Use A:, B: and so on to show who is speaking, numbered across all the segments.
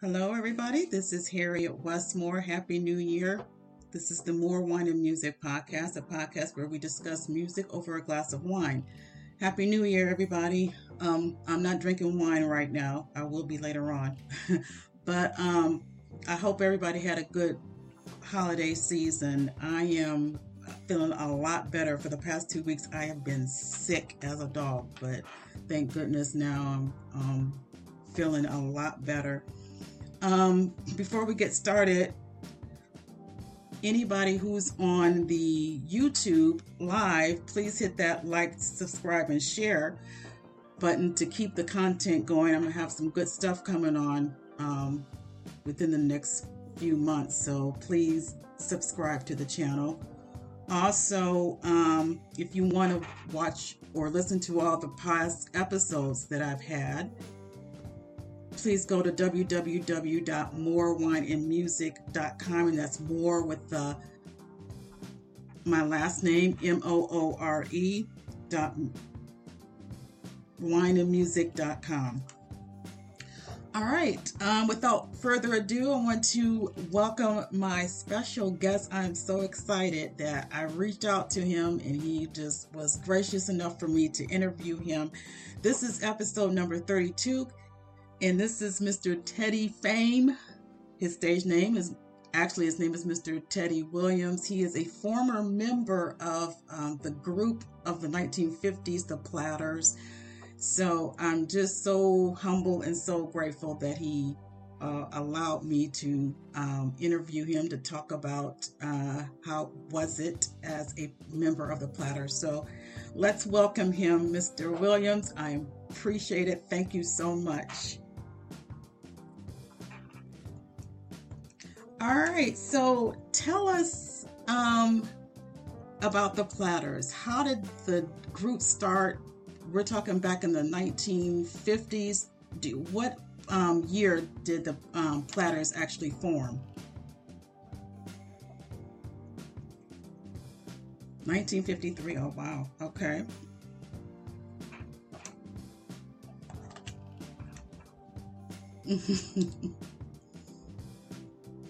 A: Hello, everybody. This is Harriet Westmore. Happy New Year. This is the More Wine and Music podcast, a podcast where we discuss music over a glass of wine. Happy New Year, everybody. Um, I'm not drinking wine right now. I will be later on. but um, I hope everybody had a good holiday season. I am feeling a lot better. For the past two weeks, I have been sick as a dog, but thank goodness now I'm um, feeling a lot better. Um, before we get started, anybody who's on the YouTube live, please hit that like, subscribe, and share button to keep the content going. I'm gonna have some good stuff coming on um, within the next few months, so please subscribe to the channel. Also, um, if you want to watch or listen to all the past episodes that I've had, please go to www.morewineandmusic.com, and that's more with the my last name M O O R E dot wineandmusic.com. All right. Um, without further ado, I want to welcome my special guest. I'm so excited that I reached out to him and he just was gracious enough for me to interview him. This is episode number 32 and this is Mr. Teddy Fame. His stage name is actually his name is Mr. Teddy Williams. He is a former member of um, the group of the 1950s, the Platters. So I'm just so humble and so grateful that he uh, allowed me to um, interview him to talk about uh, how was it as a member of the Platters. So let's welcome him, Mr. Williams. I appreciate it. Thank you so much. All right, so tell us um, about the Platters. How did the group start? We're talking back in the 1950s. Do what um, year did the um, Platters actually form? 1953. Oh wow. Okay.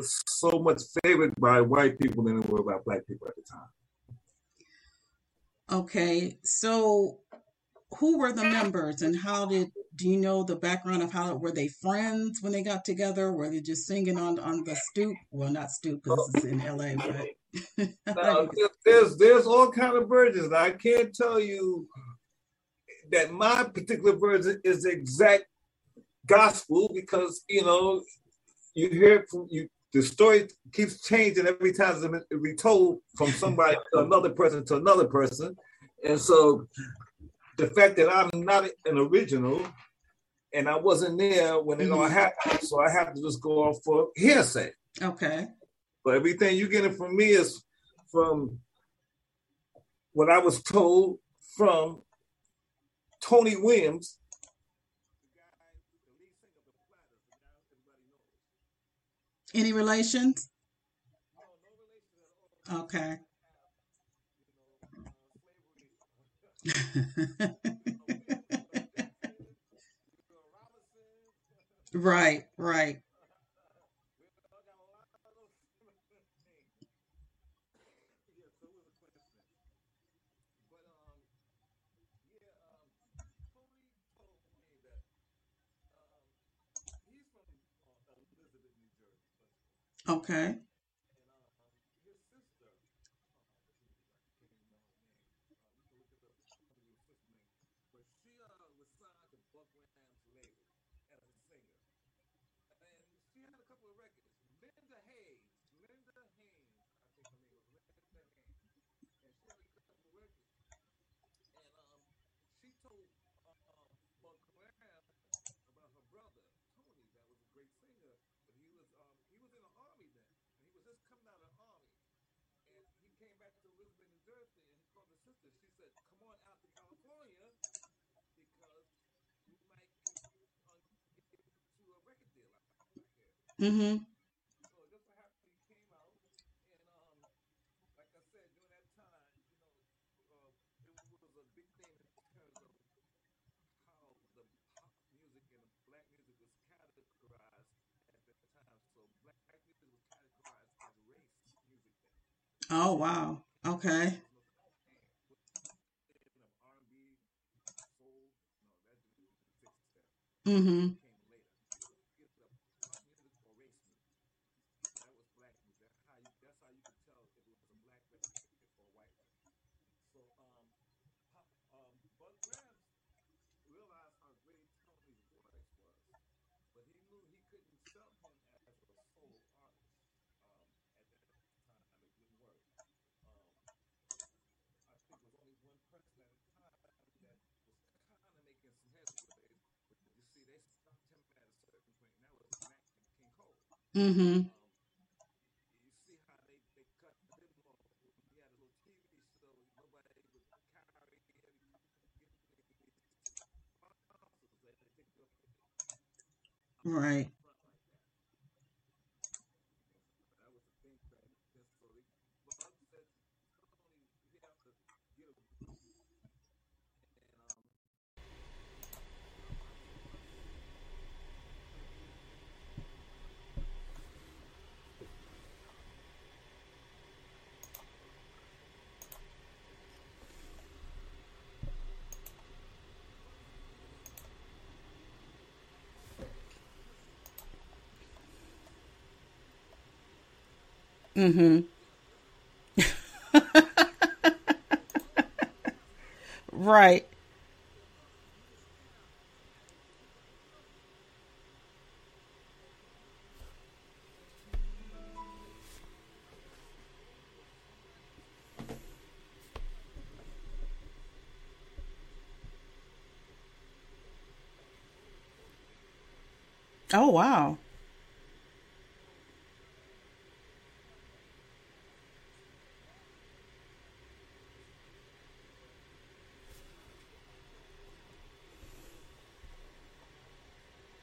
B: was so much favored by white people than it were by black people at the time.
A: Okay, so who were the members and how did do you know the background of how were they friends when they got together? Were they just singing on on the stoop? Well, not stoop because it's in LA, but
B: there's there's all kind of versions. I can't tell you that my particular version is exact gospel because you know you hear from you the story keeps changing every time it's retold from somebody to another person to another person. And so the fact that I'm not an original and I wasn't there when it mm-hmm. all happened, so I have to just go off for hearsay.
A: Okay.
B: But everything you're getting from me is from what I was told from Tony Williams,
A: Any relations? Okay. right, right. Okay.
B: Jersey, and he called his sister. She said, "Come on out to California because we might get, get to a record deal out here."
C: Mm-hmm.
B: So just so happened he came out, and um, like I said, during that time, you know, uh, it was a big thing in terms of how the pop music and the black music was categorized at that time. So black music was categorized as race music then.
C: Oh wow. Okay. Mm-hmm.
B: came later. It's a pop music or race music. That was black music. That's how you, that's how you could tell if it was a black record or a white record. So um, pop, um, Bud Grams realized how great Tony's voice was, but he knew he couldn't sell him as a soul artist um, at that time. It wouldn't work. Um, I think it was only one person at a time that was kind of making some headway. But you see, they stopped him at a certain point, and that was Mac and King Cole.
C: Mm-hmm.
B: Um, you see how they, they cut him off. He had a little TV show. Nobody would carry him. He couldn't get any sponsors. They had to take the
C: Right.
B: front like that. That was the thing back then. So they, Bud said, Tony, we have to get a group. And um,
C: Mm-hmm. right. Oh wow.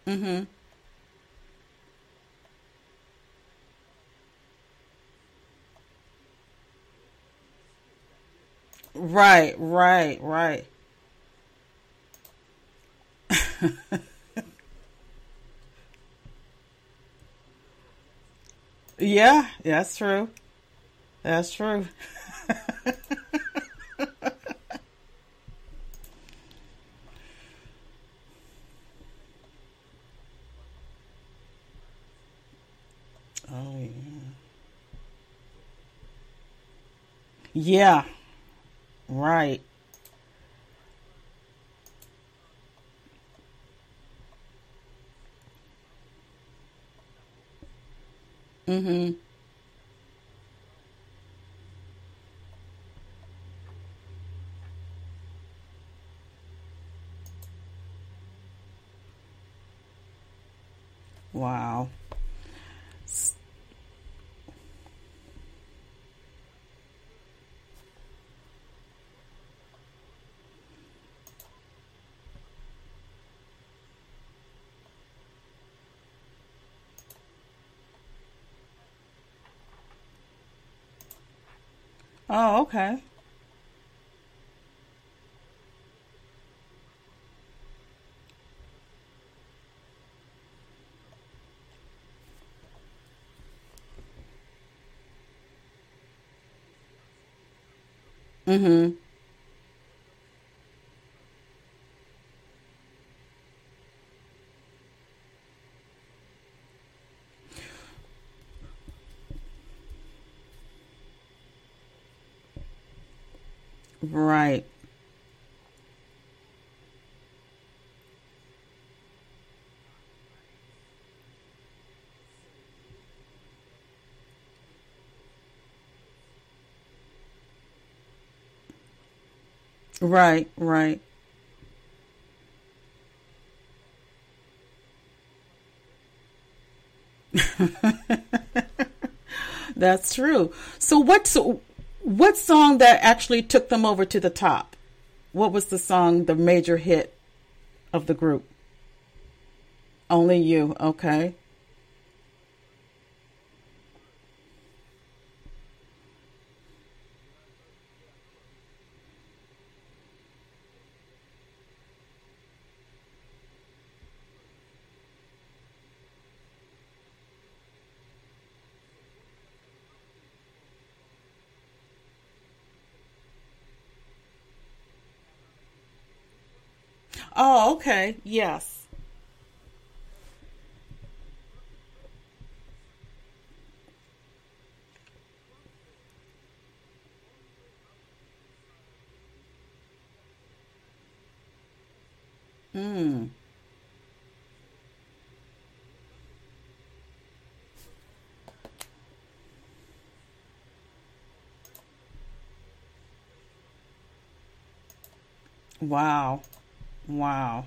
C: Mm-hmm. Right, right, right. Yeah, that's true. That's true. Oh yeah. Yeah, right. Mm-hmm. Wow. Oh, okay. Mm-hmm. Right. Right, right. That's true. So what's What song that actually took them over to the top? What was the song, the major hit of the group? Only You, okay. Oh, okay. Yes. Hmm. Wow. Wow.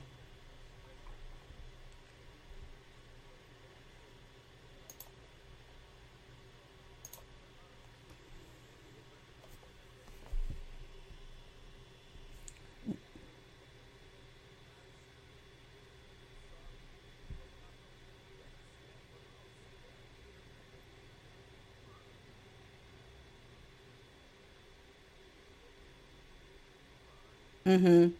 C: Mm-hmm.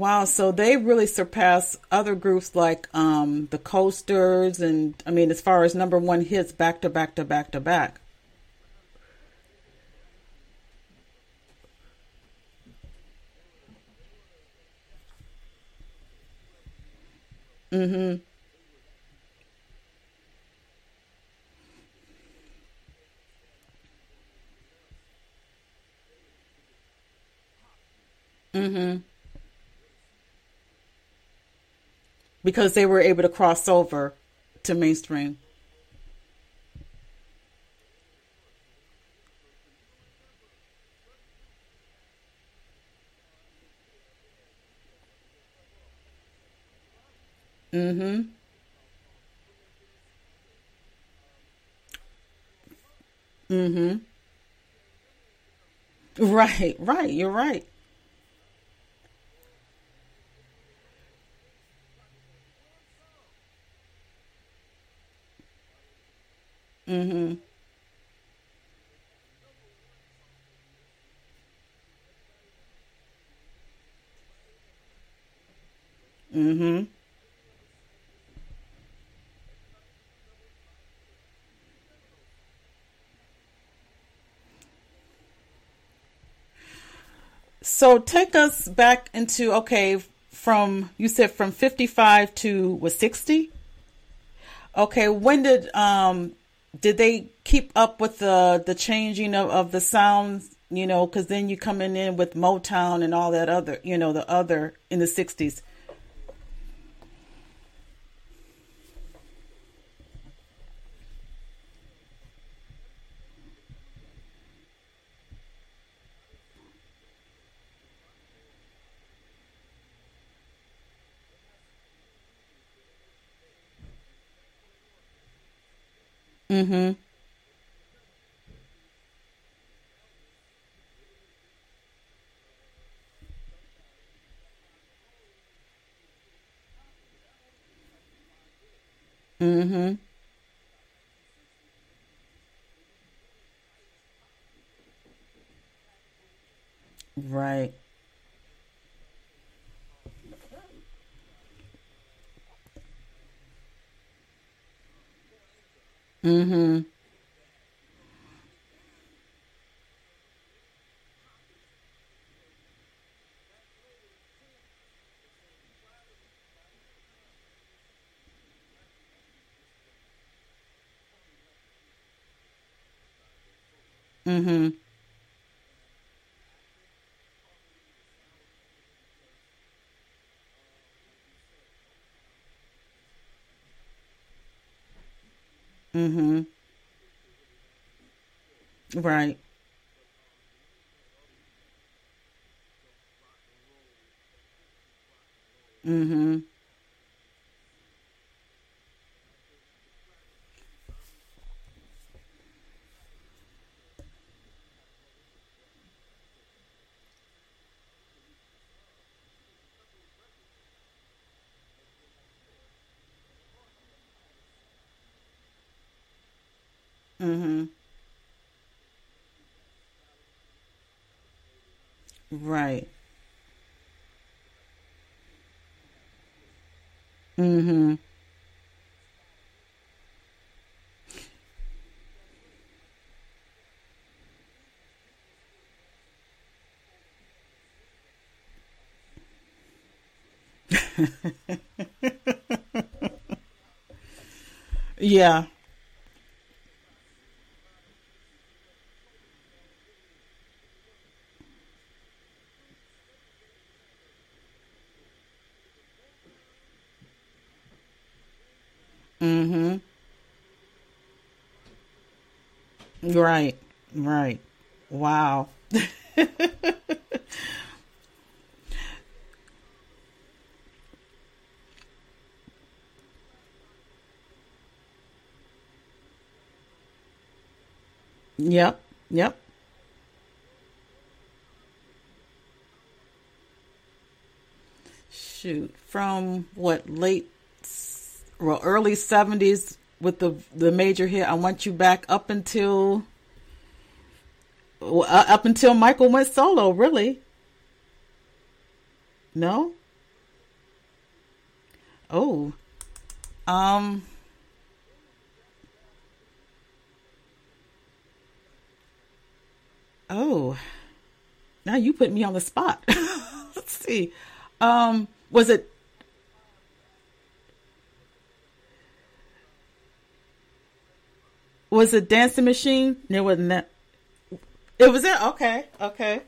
C: Wow, so they really surpass other groups like um, the Coasters, and I mean, as far as number one hits back to back to back to back. Mm-hmm. Mm-hmm. Because they were able to cross over to mainstream. Mm-hmm. Mm-hmm. Right, right. You're right. Mm-hmm. Mm-hmm. So take us back into okay, from you said from 55 to was 60? Okay, when did um did they keep up with the the changing of, of the sounds you know because then you coming in with motown and all that other you know the other in the 60s mm-hmm. Mm-hmm right mm-hmm. Mm-hmm mm-hmm right Mm-hmm. Mm-hmm. Right. Mm-hmm. Yeah. Mm-hmm. Right. Right. Wow. Yep. Yep. Shoot. From what late well early 70s with the the major hit I want you back up until up until Michael went solo, really? No? Oh. Um oh. Now you put me on the spot. Let's see. Um was it was it Dancing Machine? No, wasn't that. It was it. Okay. Okay.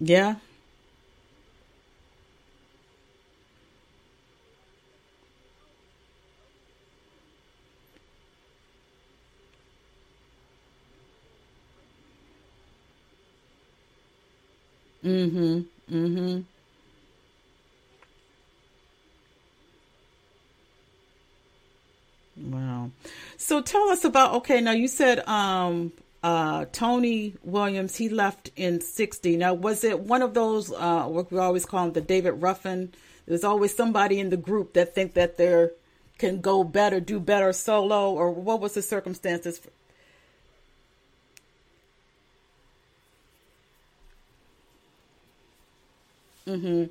C: Yeah. Mm-hmm. Mm-hmm. Wow. So tell us about okay, now you said um uh Tony Williams he left in 60. Now was it one of those uh what we always call him the David Ruffin? There's always somebody in the group that think that they're can go better, do better solo or what was the circumstances? Mhm.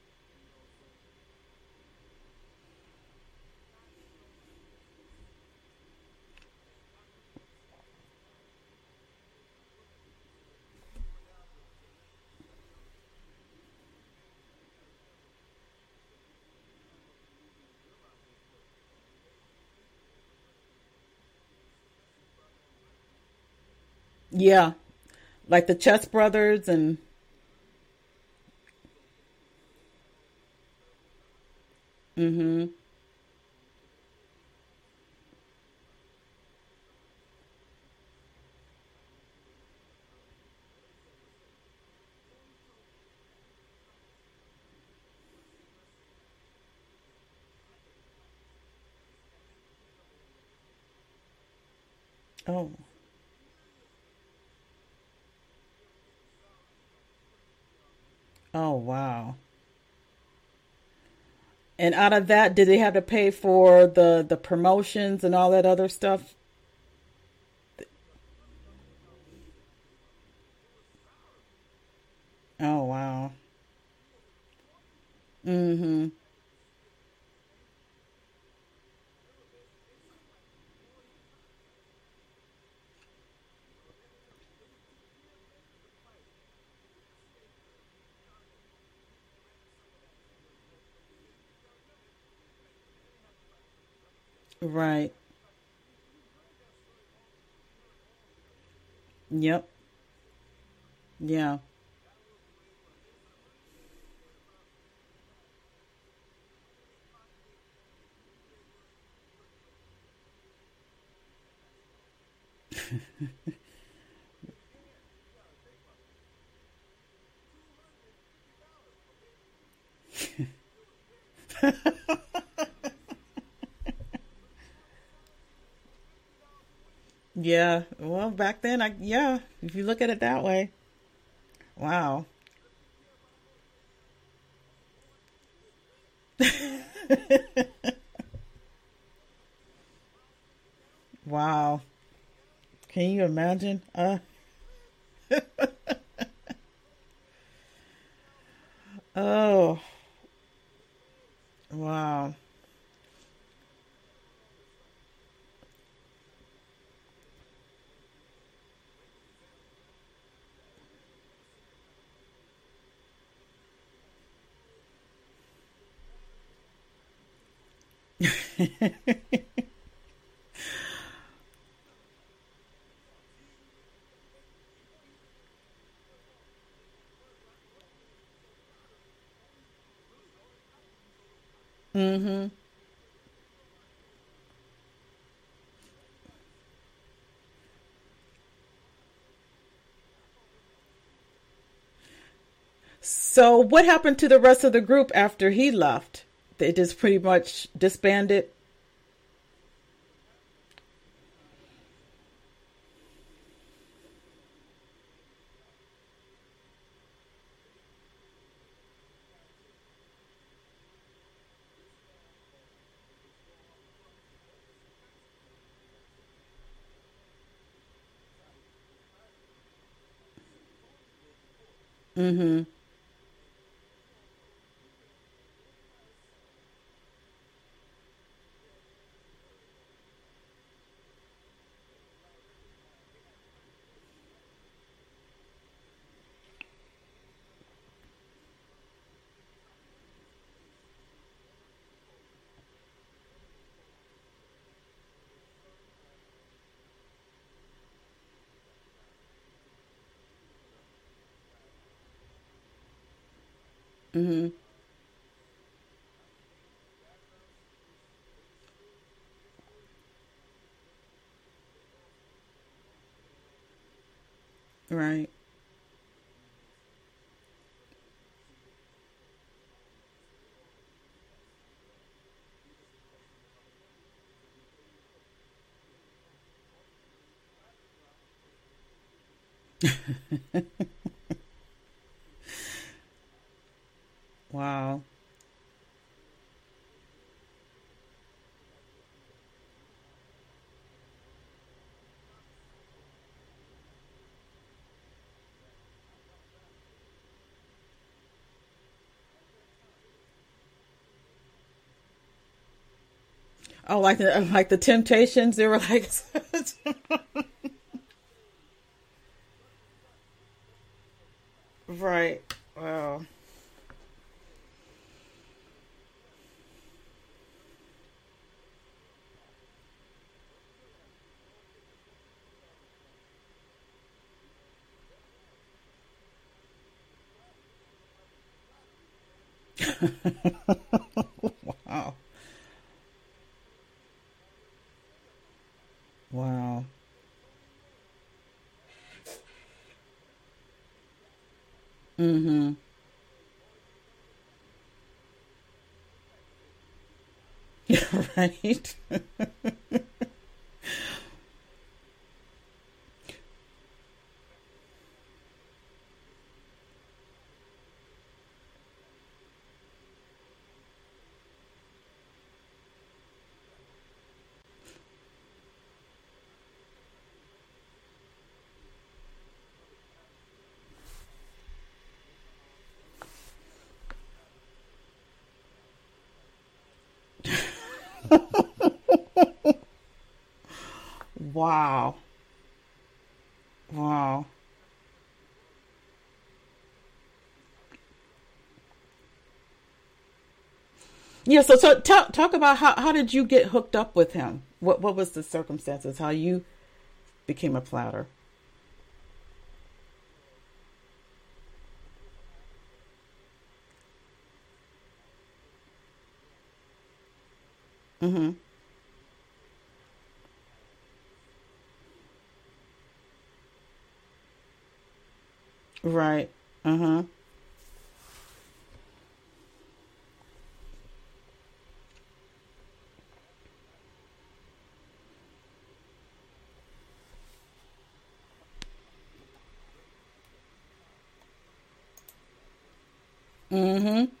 C: Yeah, like the Chess Brothers and Mm-hmm. Oh. Oh, wow. And out of that, did they have to pay for the the promotions and all that other stuff? Oh, wow. Mhm. Right. Yep. Yeah. Yeah. Well, back then, I yeah. If you look at it that way, wow. wow. Can you imagine? Uh. oh. Wow. Mm-hmm. So, what happened to the rest of the group after he left? They just pretty much disbanded. Mm-hmm. Mm-hmm. Right. Wow. Oh, like the like the Temptations. They were like, right. Wow. wow. Wow. Mm-hmm. Right. Wow. Wow. Yeah, so so talk talk about how how did you get hooked up with him? What what was the circumstances? How you became a platter? Mm-hmm. Right. Uh-huh. Mm-hmm. Mm-hmm.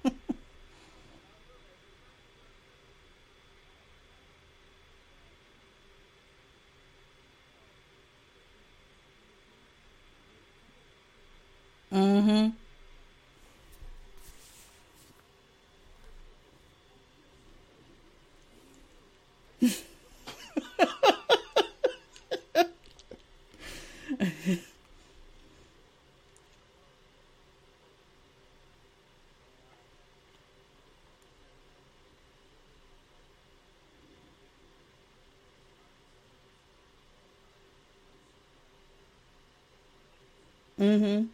C: Mm-hmm.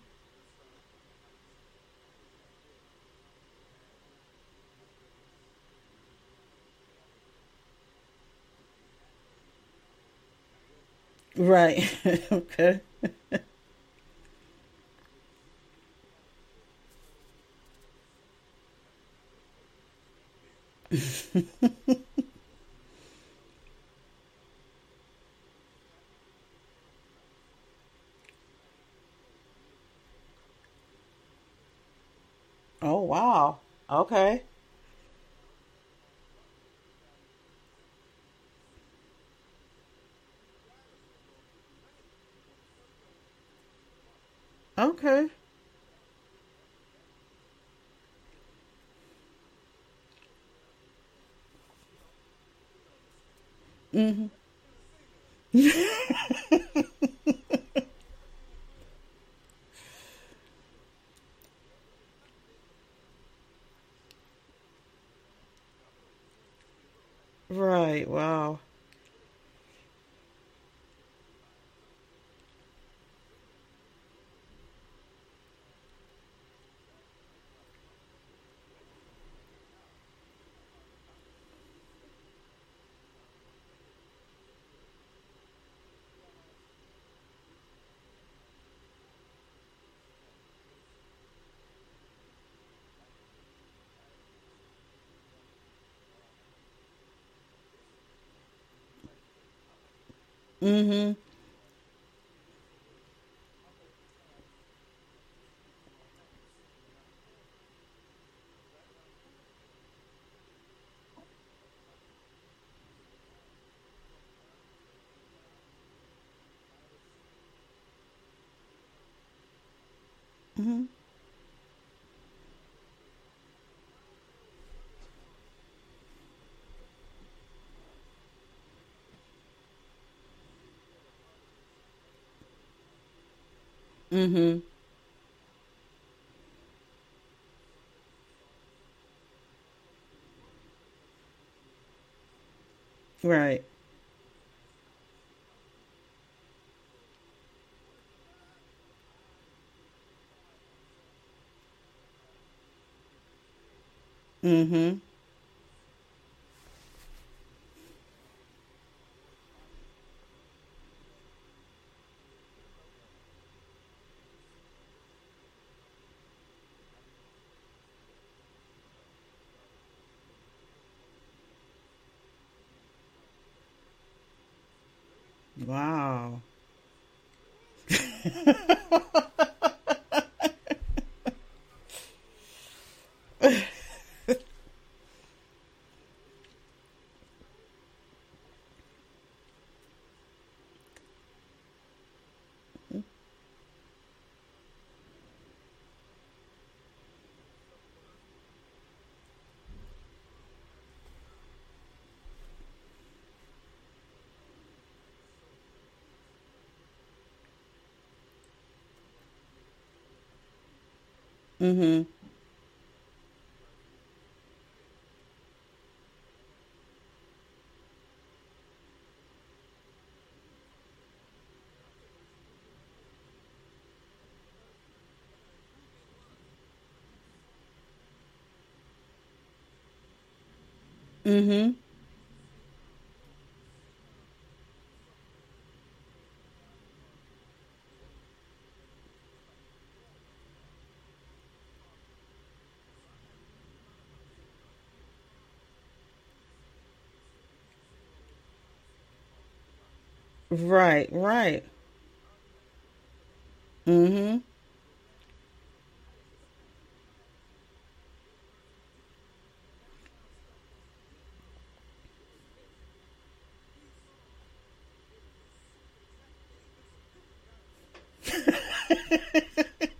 C: Right. okay. Oh wow. Okay. Okay. Mm-hmm. Right. Wow. Mm-hmm. Mm-hmm. Mm-hmm. Right. Mm-hmm. Wow. Mm-hmm. Mm-hmm. Right, right. Mm-hmm.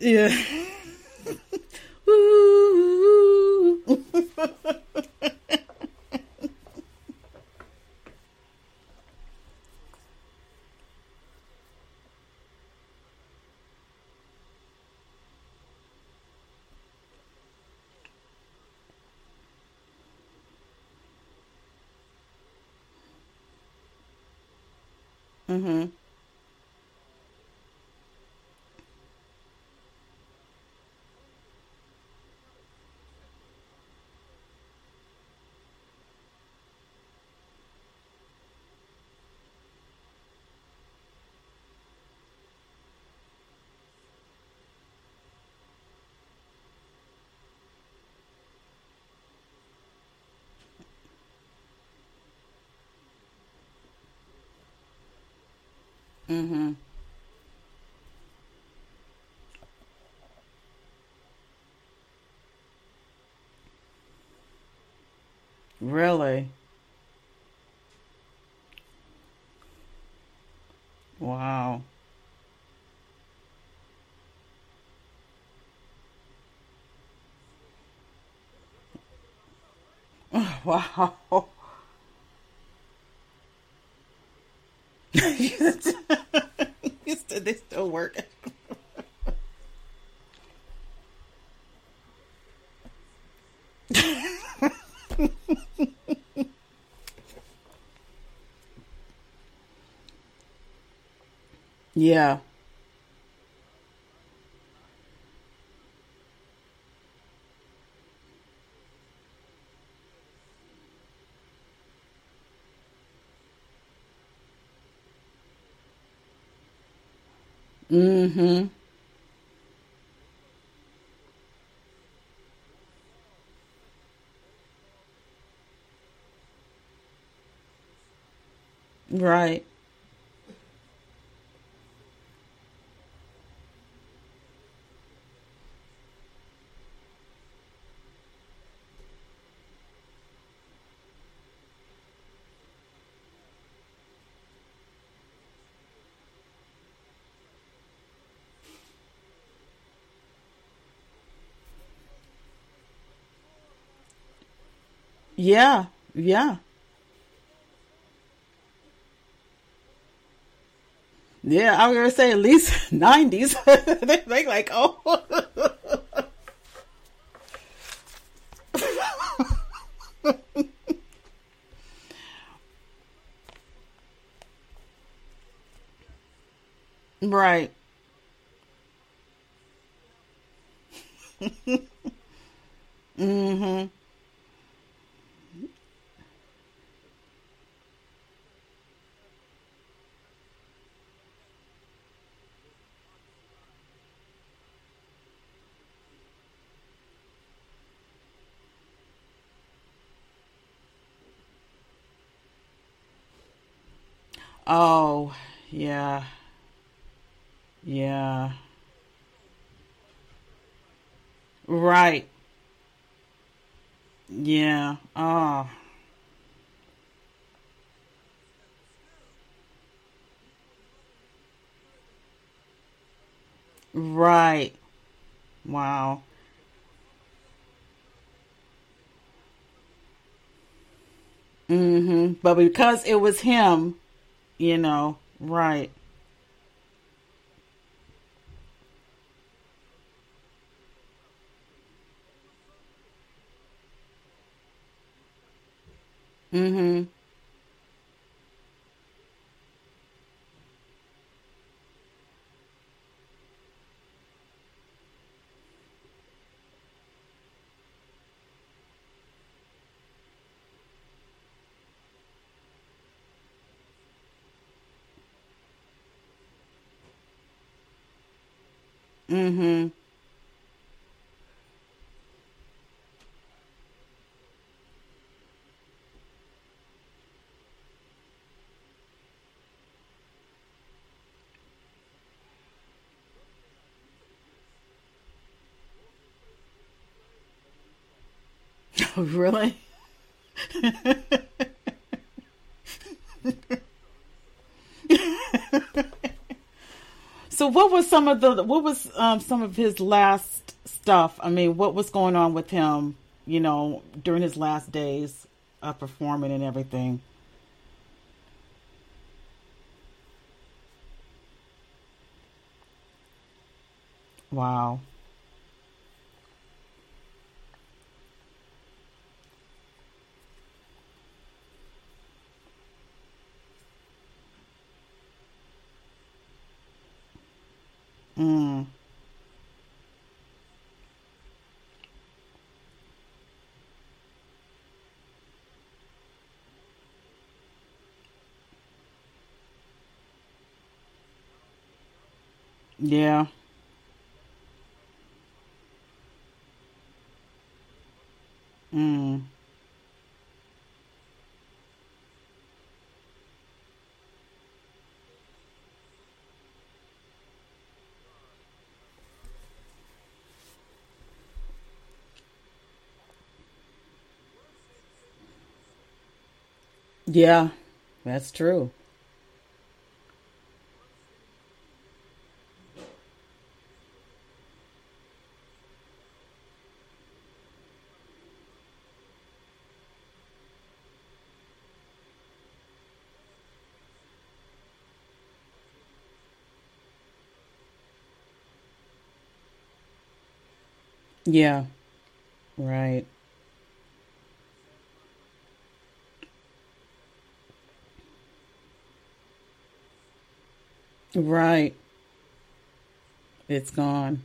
C: Yeah. Mm-hmm. Mm-hmm. Really? Wow. Wow. They still working. Yeah. Mm-hmm. Right. Yeah. Yeah. Yeah, I was gonna say at least nineties. they like oh Right. Mm-hmm. Oh, yeah. Yeah. Right. Yeah. Oh, right. Wow. Mm-hmm. But because it was him, you know, Right. Mm-hmm. Mm-hmm. Oh, really? so what was some of the what was um, some of his last stuff? I mean, what was going on with him, you know, during his last days of performing and everything? Wow. Mm. Yeah. Mm. Yeah, that's true. Yeah, right. Right. It's gone.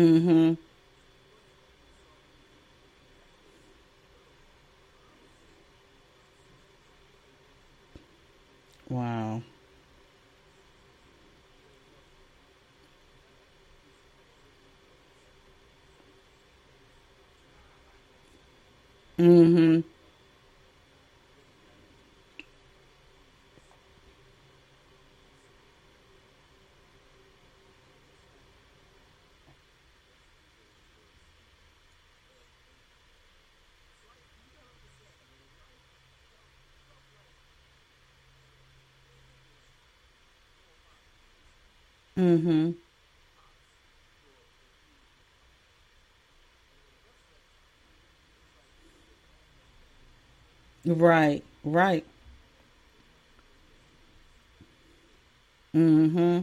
C: Mm-hmm. Wow. Mm-hmm. Mm-hmm. Right. Right. Mm-hmm.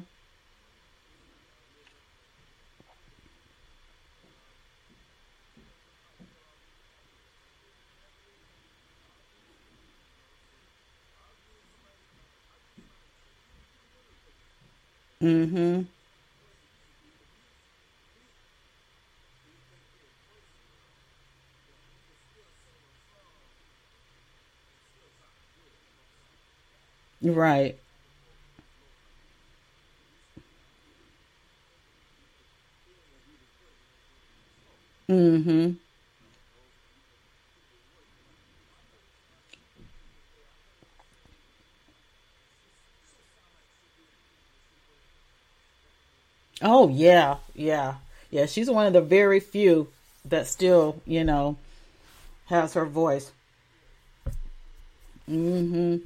C: Mm-hmm. Right. Mm-hmm. Oh yeah, yeah, yeah. She's one of the very few that still, you know, has her voice. Mm-hmm.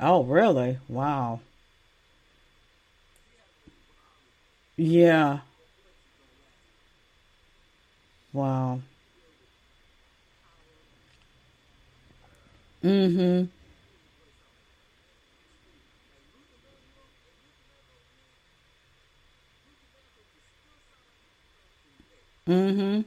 C: Oh, really? Wow. Yeah. Wow. Mm-hmm. Mm-hmm.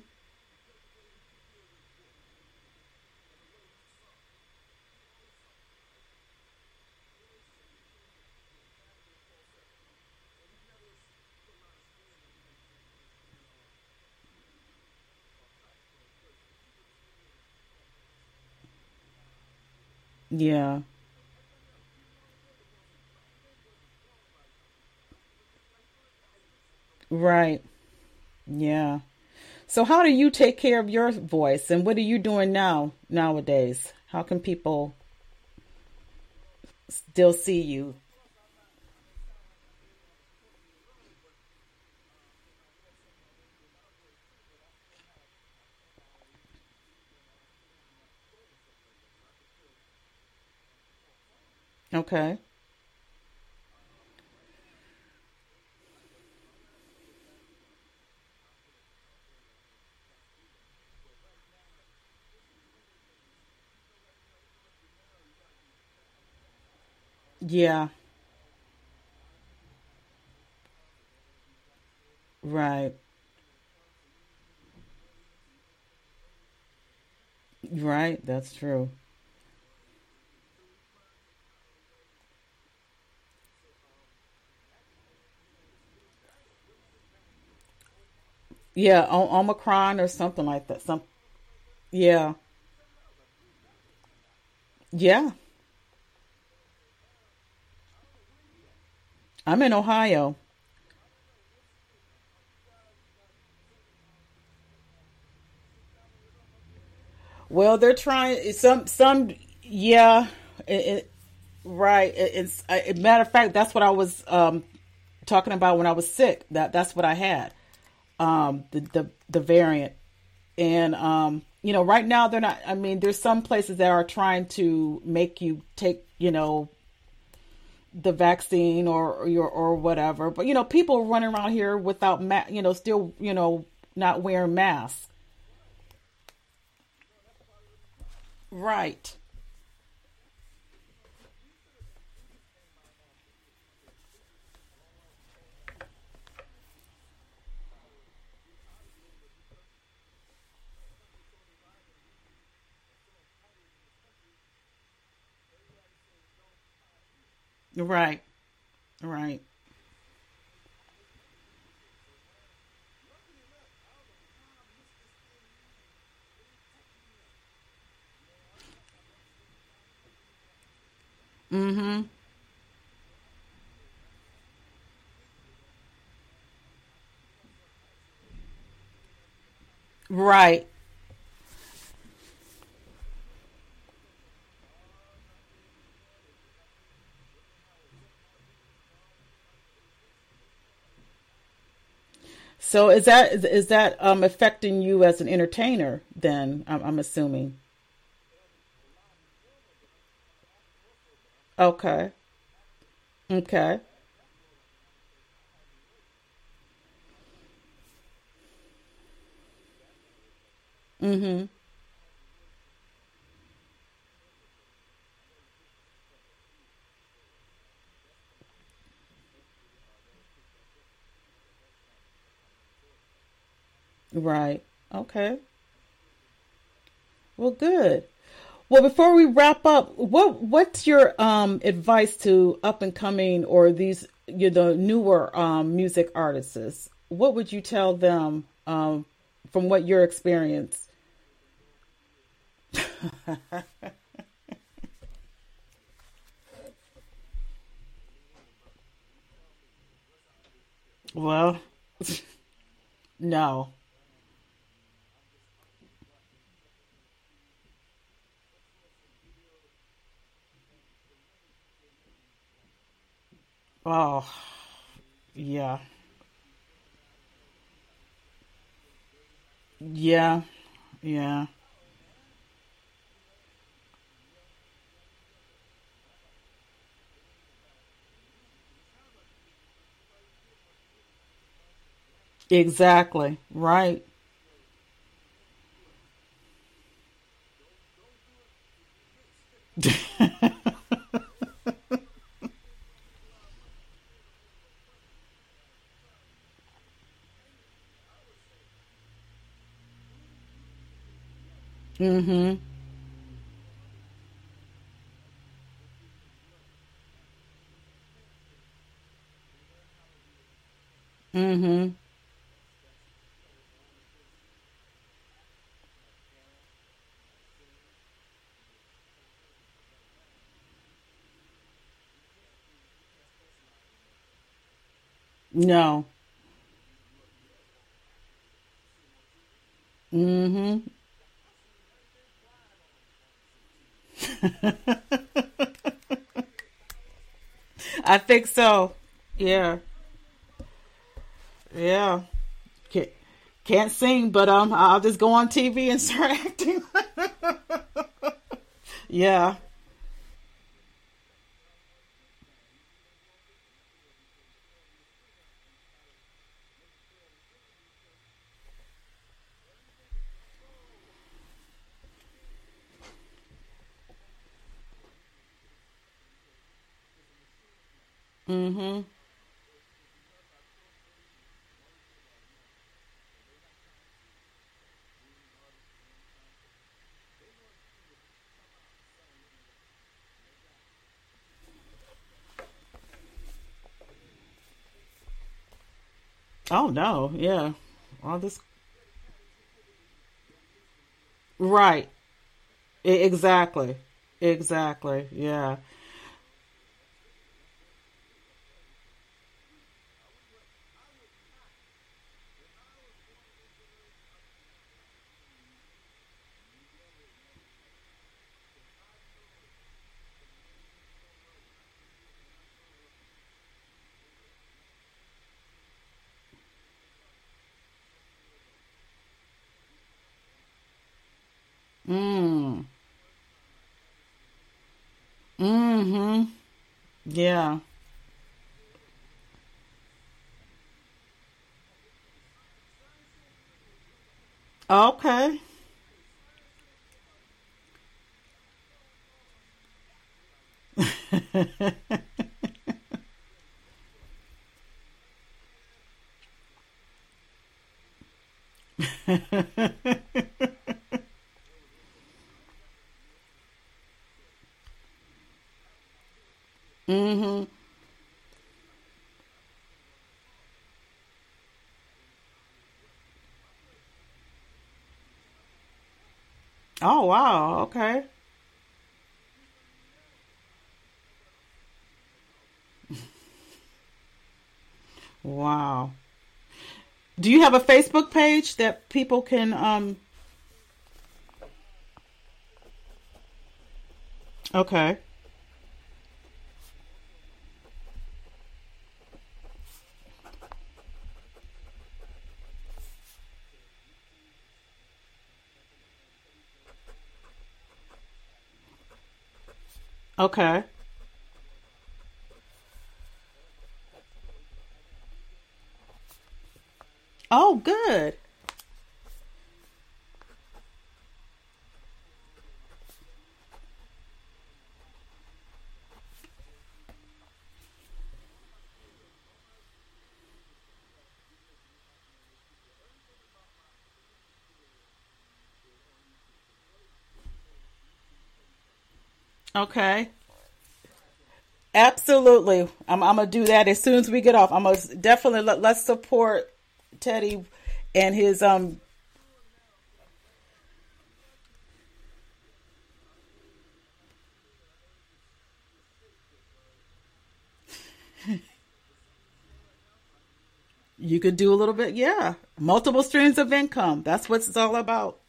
C: Yeah. Right. Yeah. So how do you take care of your voice and what are you doing now nowadays? How can people still see you? Okay. Yeah. Right. Right. That's true. Yeah, o- Omicron or something like that. Some yeah. Yeah. I'm in Ohio. Well, they're trying some some yeah, it, it, right. It, it's a matter of fact that's what I was um talking about when I was sick. That that's what I had. Um the the the variant. And um you know, right now they're not I mean, there's some places that are trying to make you take, you know, the vaccine or or, or whatever. But you know, people running around here without ma- you know, still, you know, not wearing masks. Right. Right. Right. Mhm. Right. So is that is, is that um affecting you as an entertainer then? I'm, I'm assuming. Okay. Okay. Mhm. Right. Okay. Well, good. Well, before we wrap up, what what's your um advice to up and coming or these you know newer um music artists? What would you tell them um from what your experience? Well, no. Oh, yeah. Yeah, yeah. Exactly, right. Mhm. Mhm. No. Mhm. I think so. Yeah. Yeah. Can't, can't sing, but um, I'll just go on TV and start acting. yeah. Mhm. Oh no. Yeah. All this. Right. Exactly. Exactly. Yeah. Mm. Mhm. Yeah. Okay. mhm. Oh wow. Okay. Wow. Do you have a Facebook page that people can um okay. Okay. Oh, good. Okay. Absolutely. I'm, I'm gonna do that as soon as we get off. I'm gonna definitely let, let's support Teddy and his um you could do a little bit, yeah. Multiple streams of income. That's what it's all about.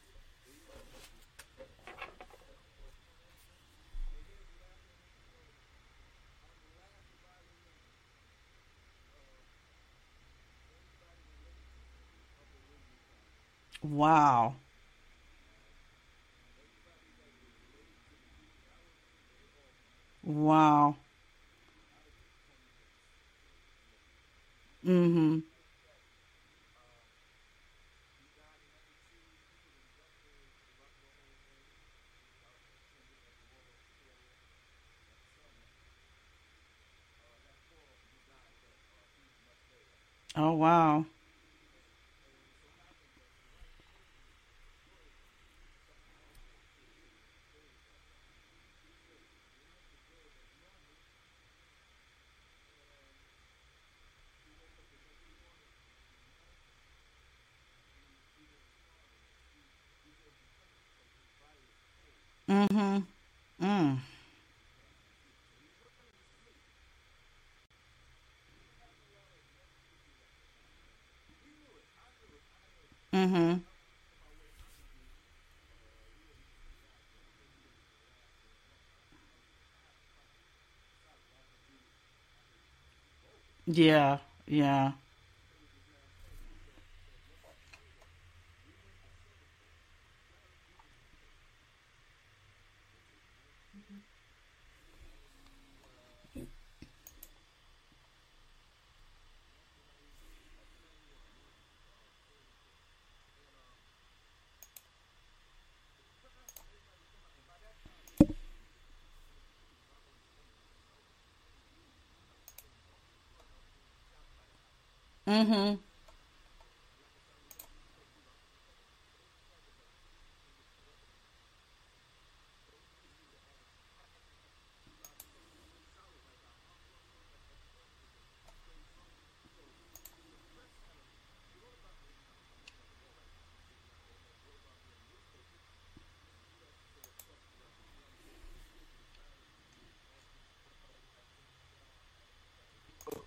C: Wow. Wow. Mm-hmm. Oh, wow. Mm-hmm. Mm. Mm-hmm. Yeah, yeah. Mm-hmm.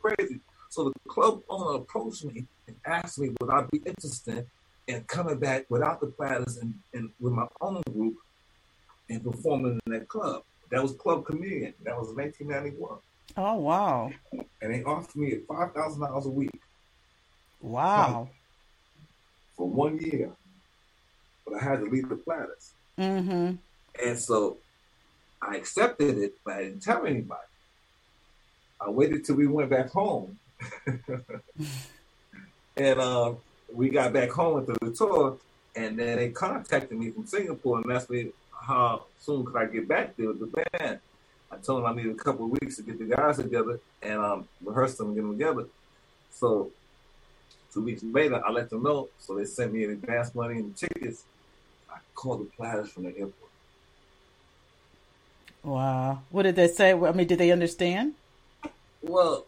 B: crazy. So the club owner approached me and asked me would I be interested in coming back without the platters and, and with my own group and performing in that club. That was Club Chameleon. That was 1991.
C: Oh wow.
B: And they offered me five thousand dollars a week.
C: Wow.
B: For one year. But I had to leave the platters.
C: Mm-hmm.
B: And so I accepted it, but I didn't tell anybody. I waited till we went back home and uh, we got back home into the tour, and then they contacted me from Singapore and asked me how soon could I get back there with the band. I told them I needed a couple of weeks to get the guys together and um, rehearse them and get them together. So two weeks later, I let them know. So they sent me an advance money and tickets. I called the Platters from the airport.
C: Wow. What did they say? I mean, did they understand?
B: Well,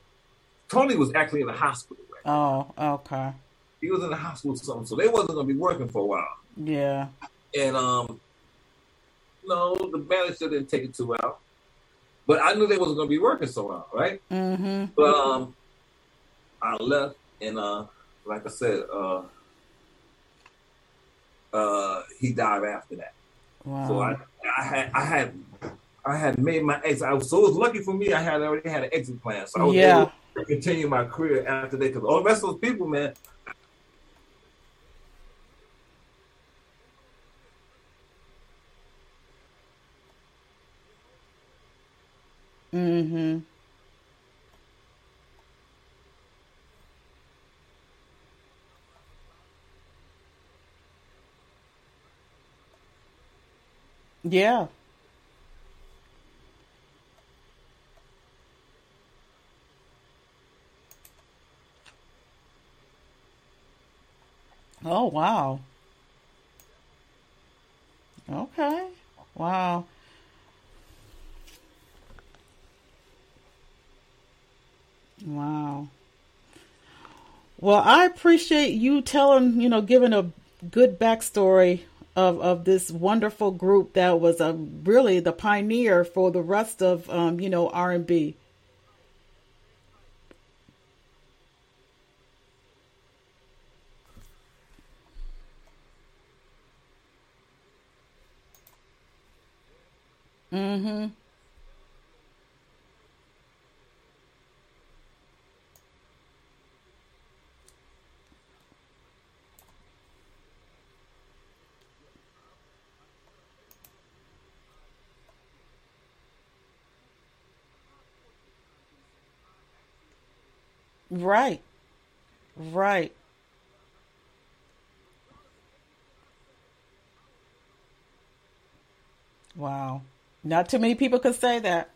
B: Tony was actually in the hospital. Right
C: oh, okay.
B: He was in the hospital or something, so they wasn't gonna be working for a while.
C: Yeah.
B: And um, no, the manager didn't take it too well. But I knew they wasn't gonna be working so well, right?
C: Mm-hmm.
B: But um, I left, and uh, like I said, uh, uh, he died after that.
C: Wow.
B: So I, I had, I had, I had made my exit. I was so it was lucky for me. I had already had an exit plan, so I was
C: yeah.
B: able continue my career after that. Because all the rest of those people, man.
C: Mm-hmm. Yeah. Oh, wow. Okay. Wow. Wow. Well, I appreciate you telling, you know, giving a good backstory of, of this wonderful group that was a really the pioneer for the rest of, um, you know, R Mm-hmm. Right. Right. Wow. Not too many people could say that.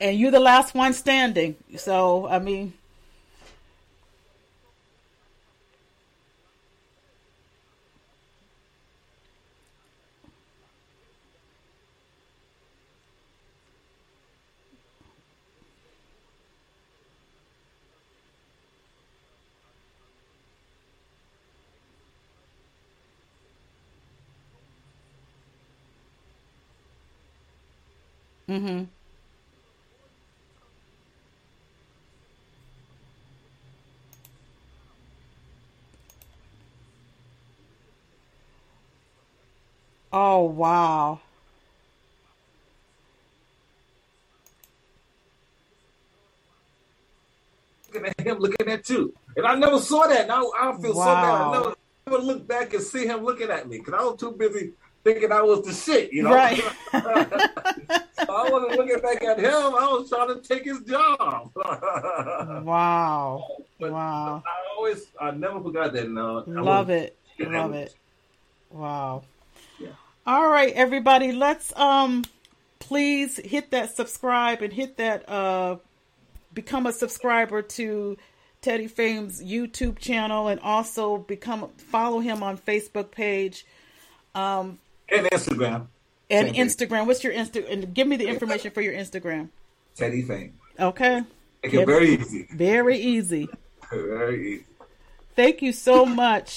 C: And you're the last one standing. So, I mean, Mm-hmm. Oh wow.
B: Looking at him looking at you. And I never saw that. Now I feel so bad. I never, never look back and see him looking at me because I was too busy thinking I was the shit, you know.
C: Right.
B: I wasn't looking back at him. I was trying to take his job.
C: Wow.
B: But
C: Wow.
B: I always, I never forgot that. No, I
C: Love it. Love it. Wow.
B: Yeah.
C: All right, everybody, let's um please hit that subscribe and hit that uh become a subscriber to Teddy Fame's YouTube channel and also become follow him on Facebook page Um,
B: And Instagram,
C: and. Instagram. What's your Insta and give me the information for your Instagram.
B: Teddy Fame.
C: Okay?
B: Make it very easy.
C: Very easy.
B: Very easy.
C: Thank you so much.